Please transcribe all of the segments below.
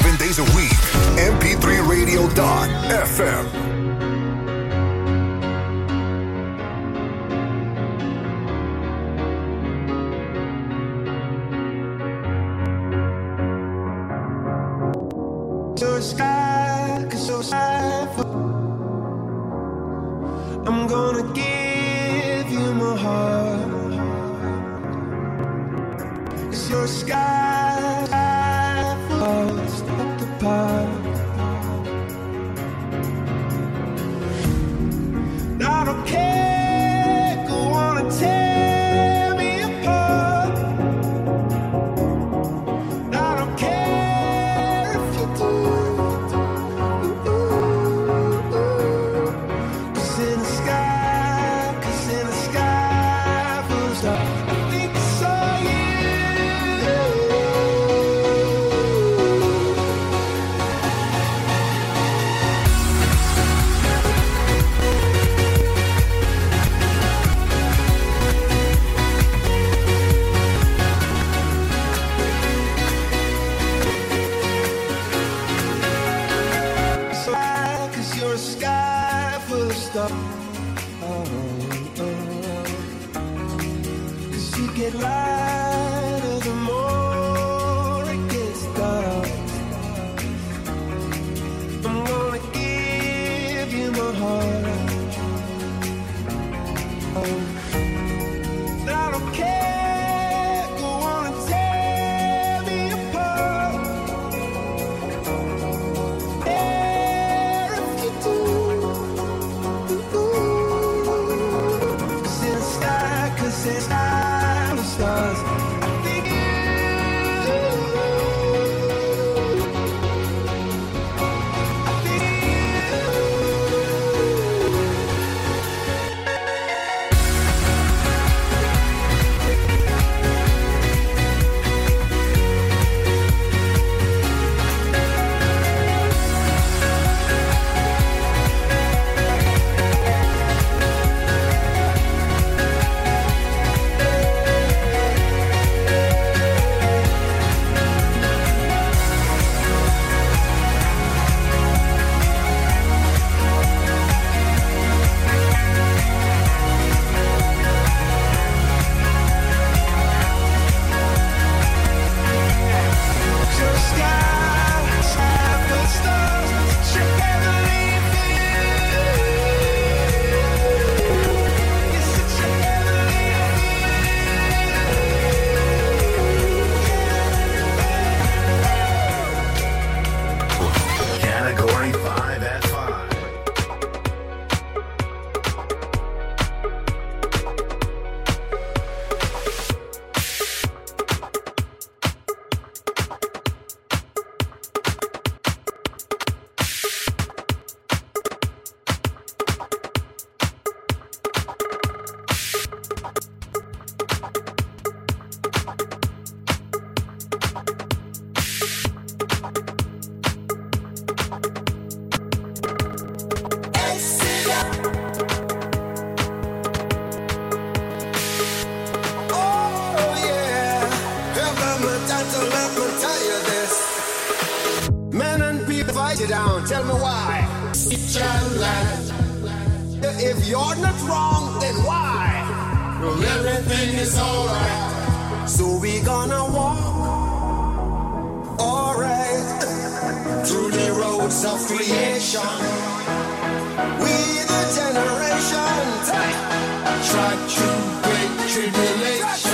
seven days a week. MP3Radio.fm. Sky. If you're not wrong, then why? Well, everything is alright. So we gonna walk alright through the roads of creation. We the generation try to break tribulation.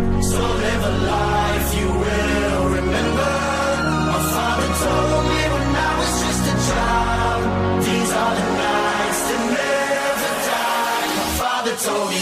So live a life you will remember. My father told me when I was just a child. These are the nights that never die. My father told me.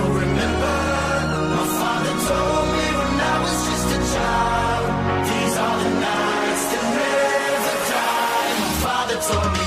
told me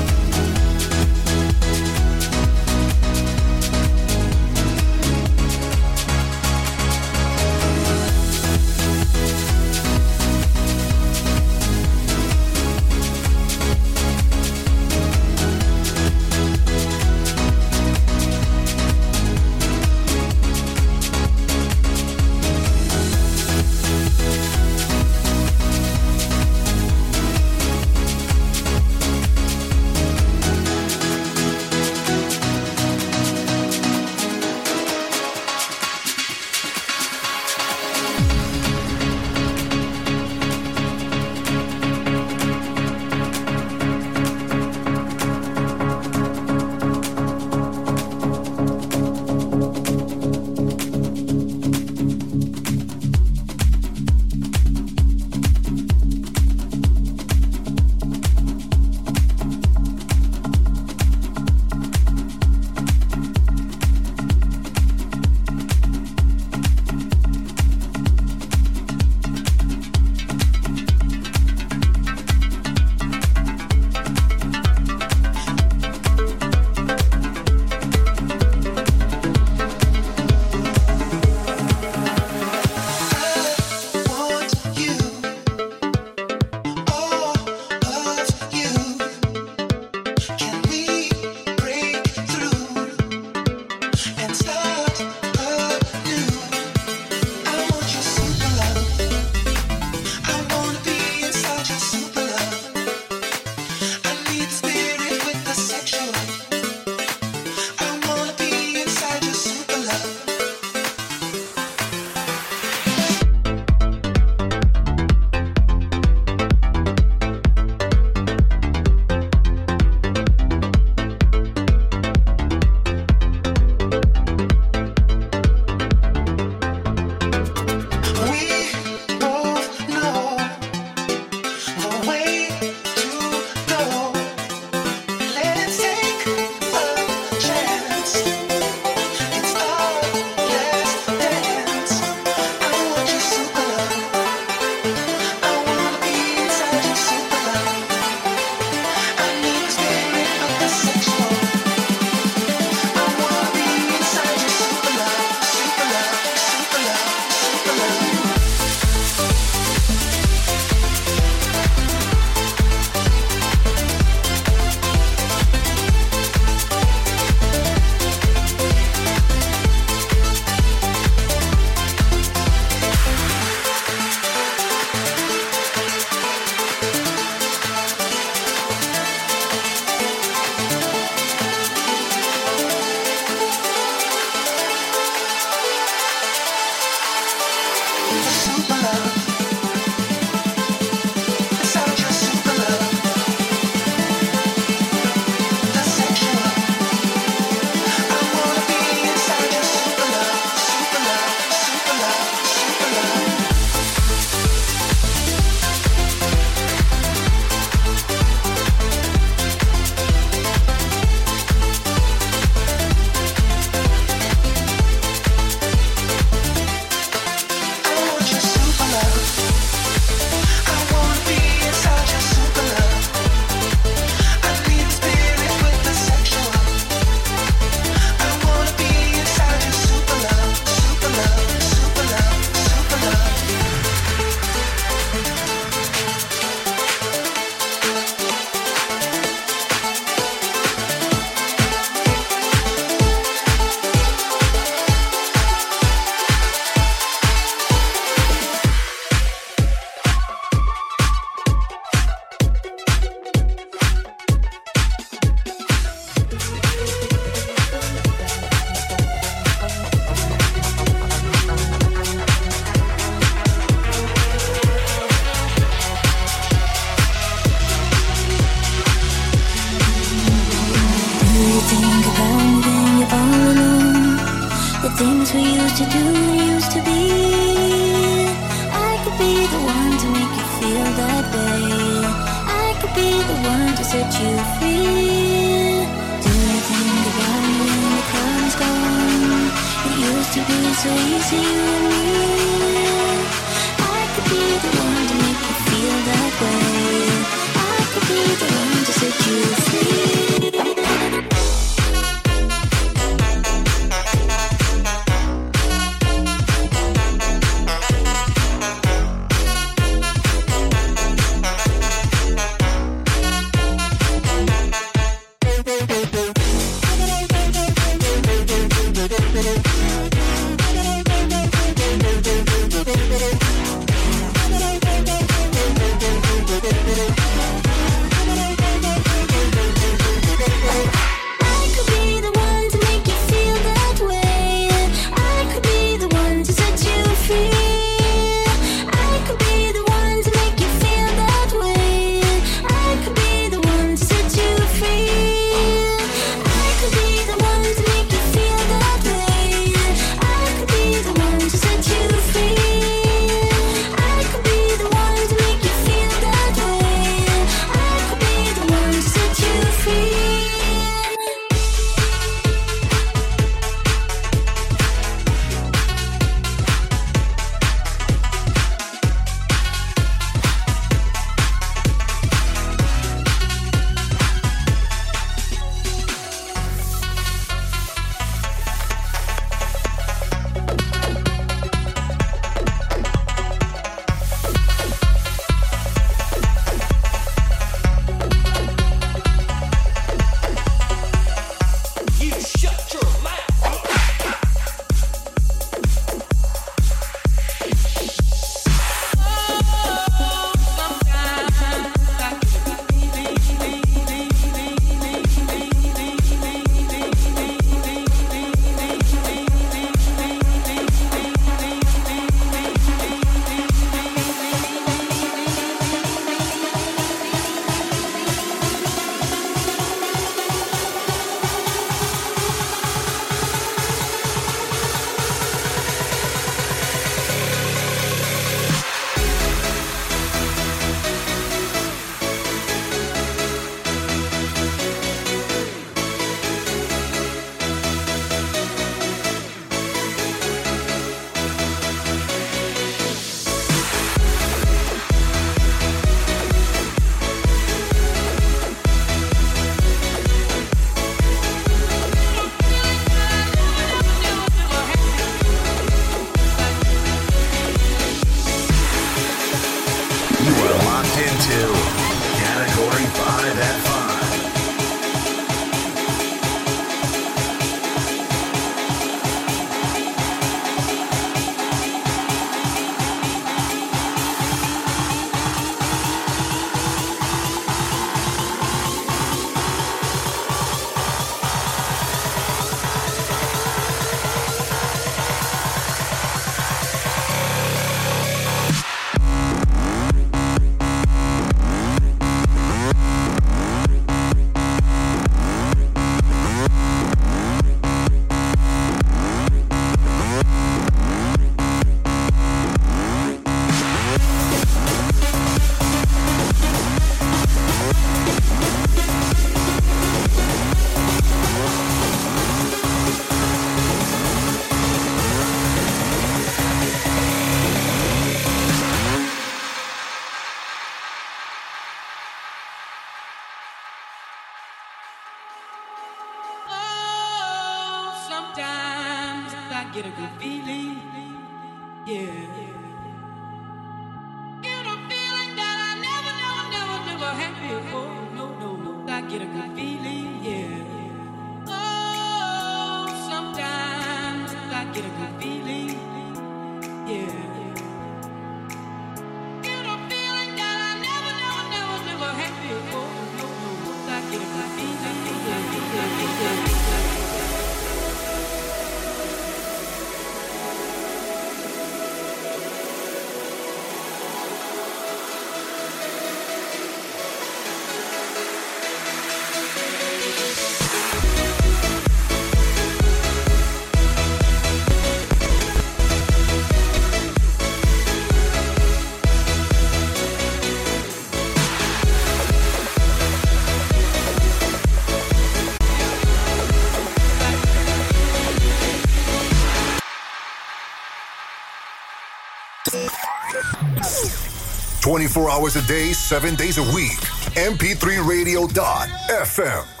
24 hours a day, 7 days a week. MP3Radio.fm.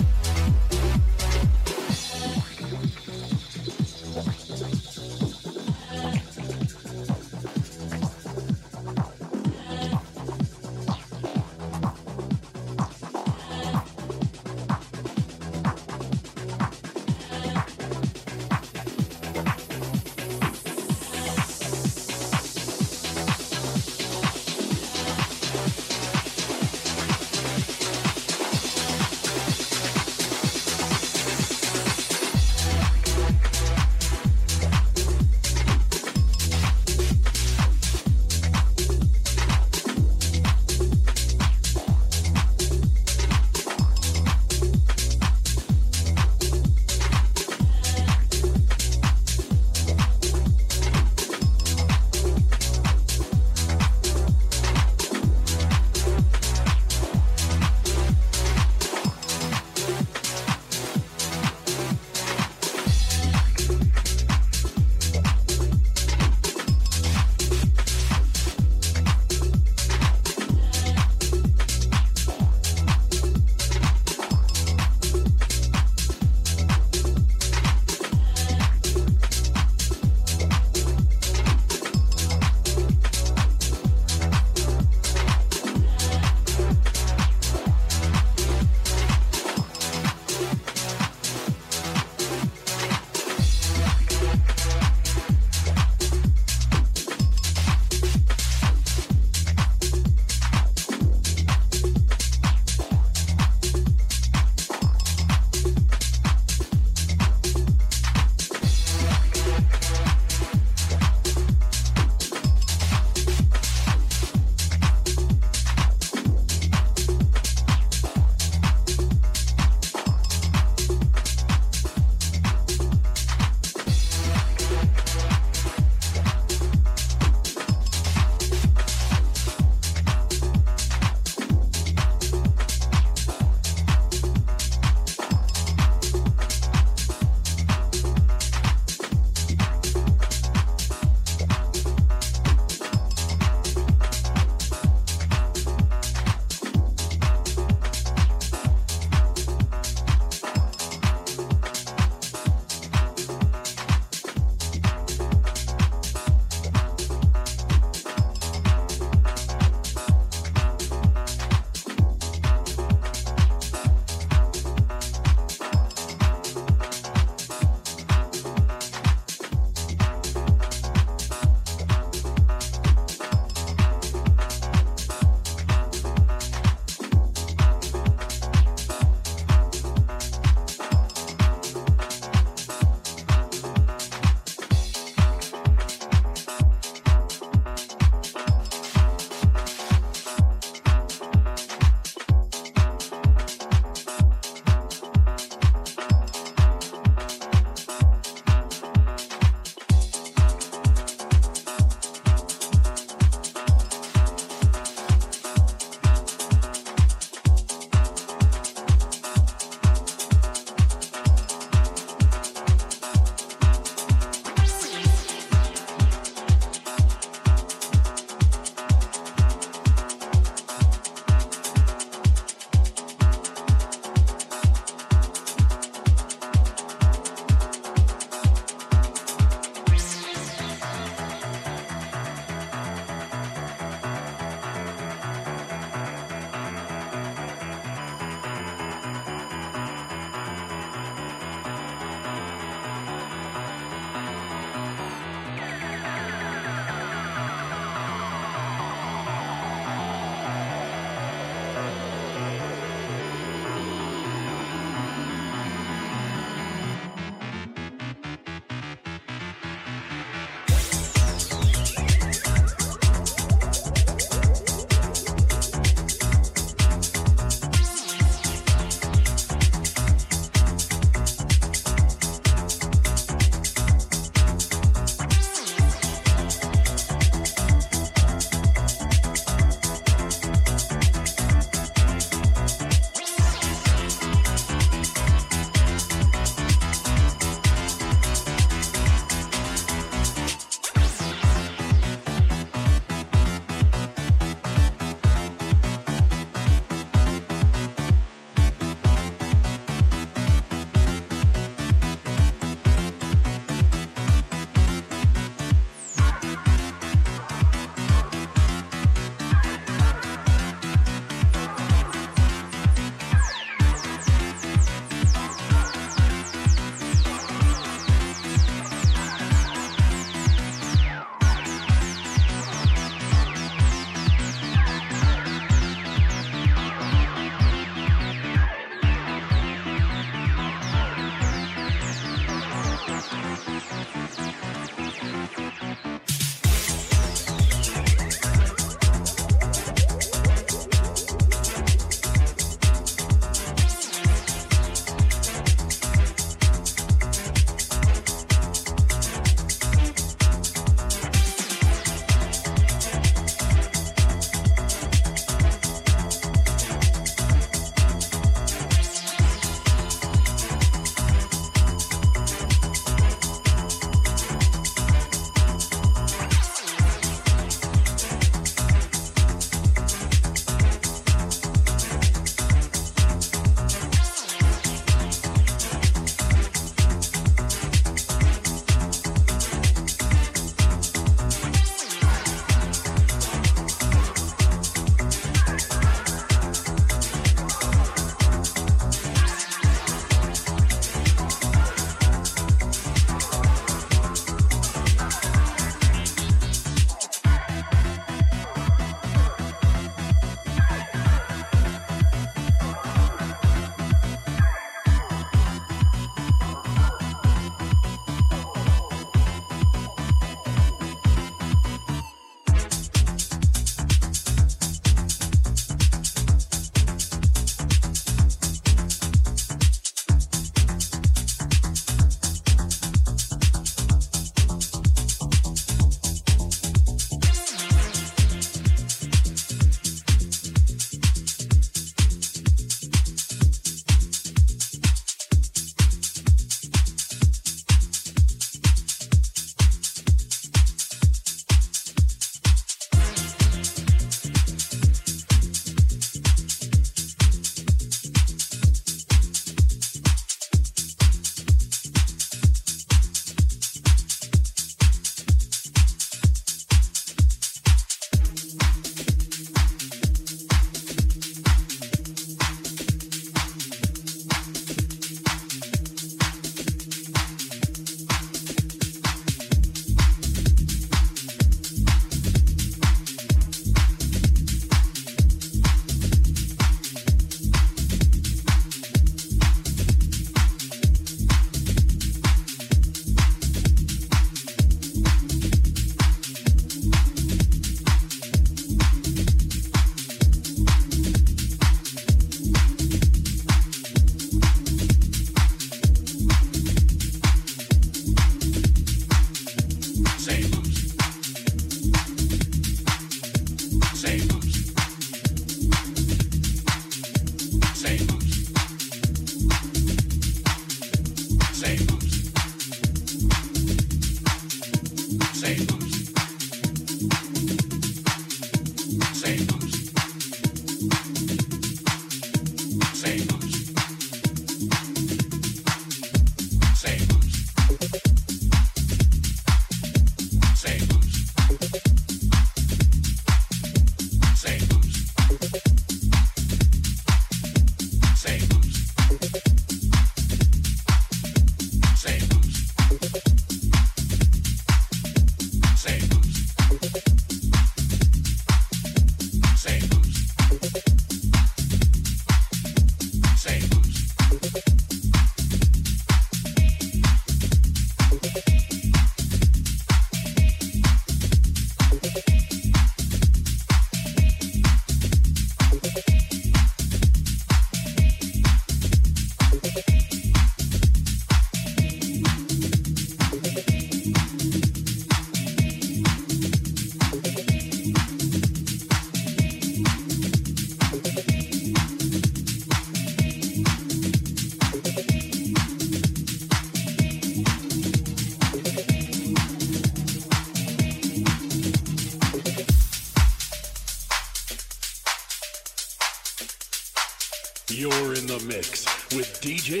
DJ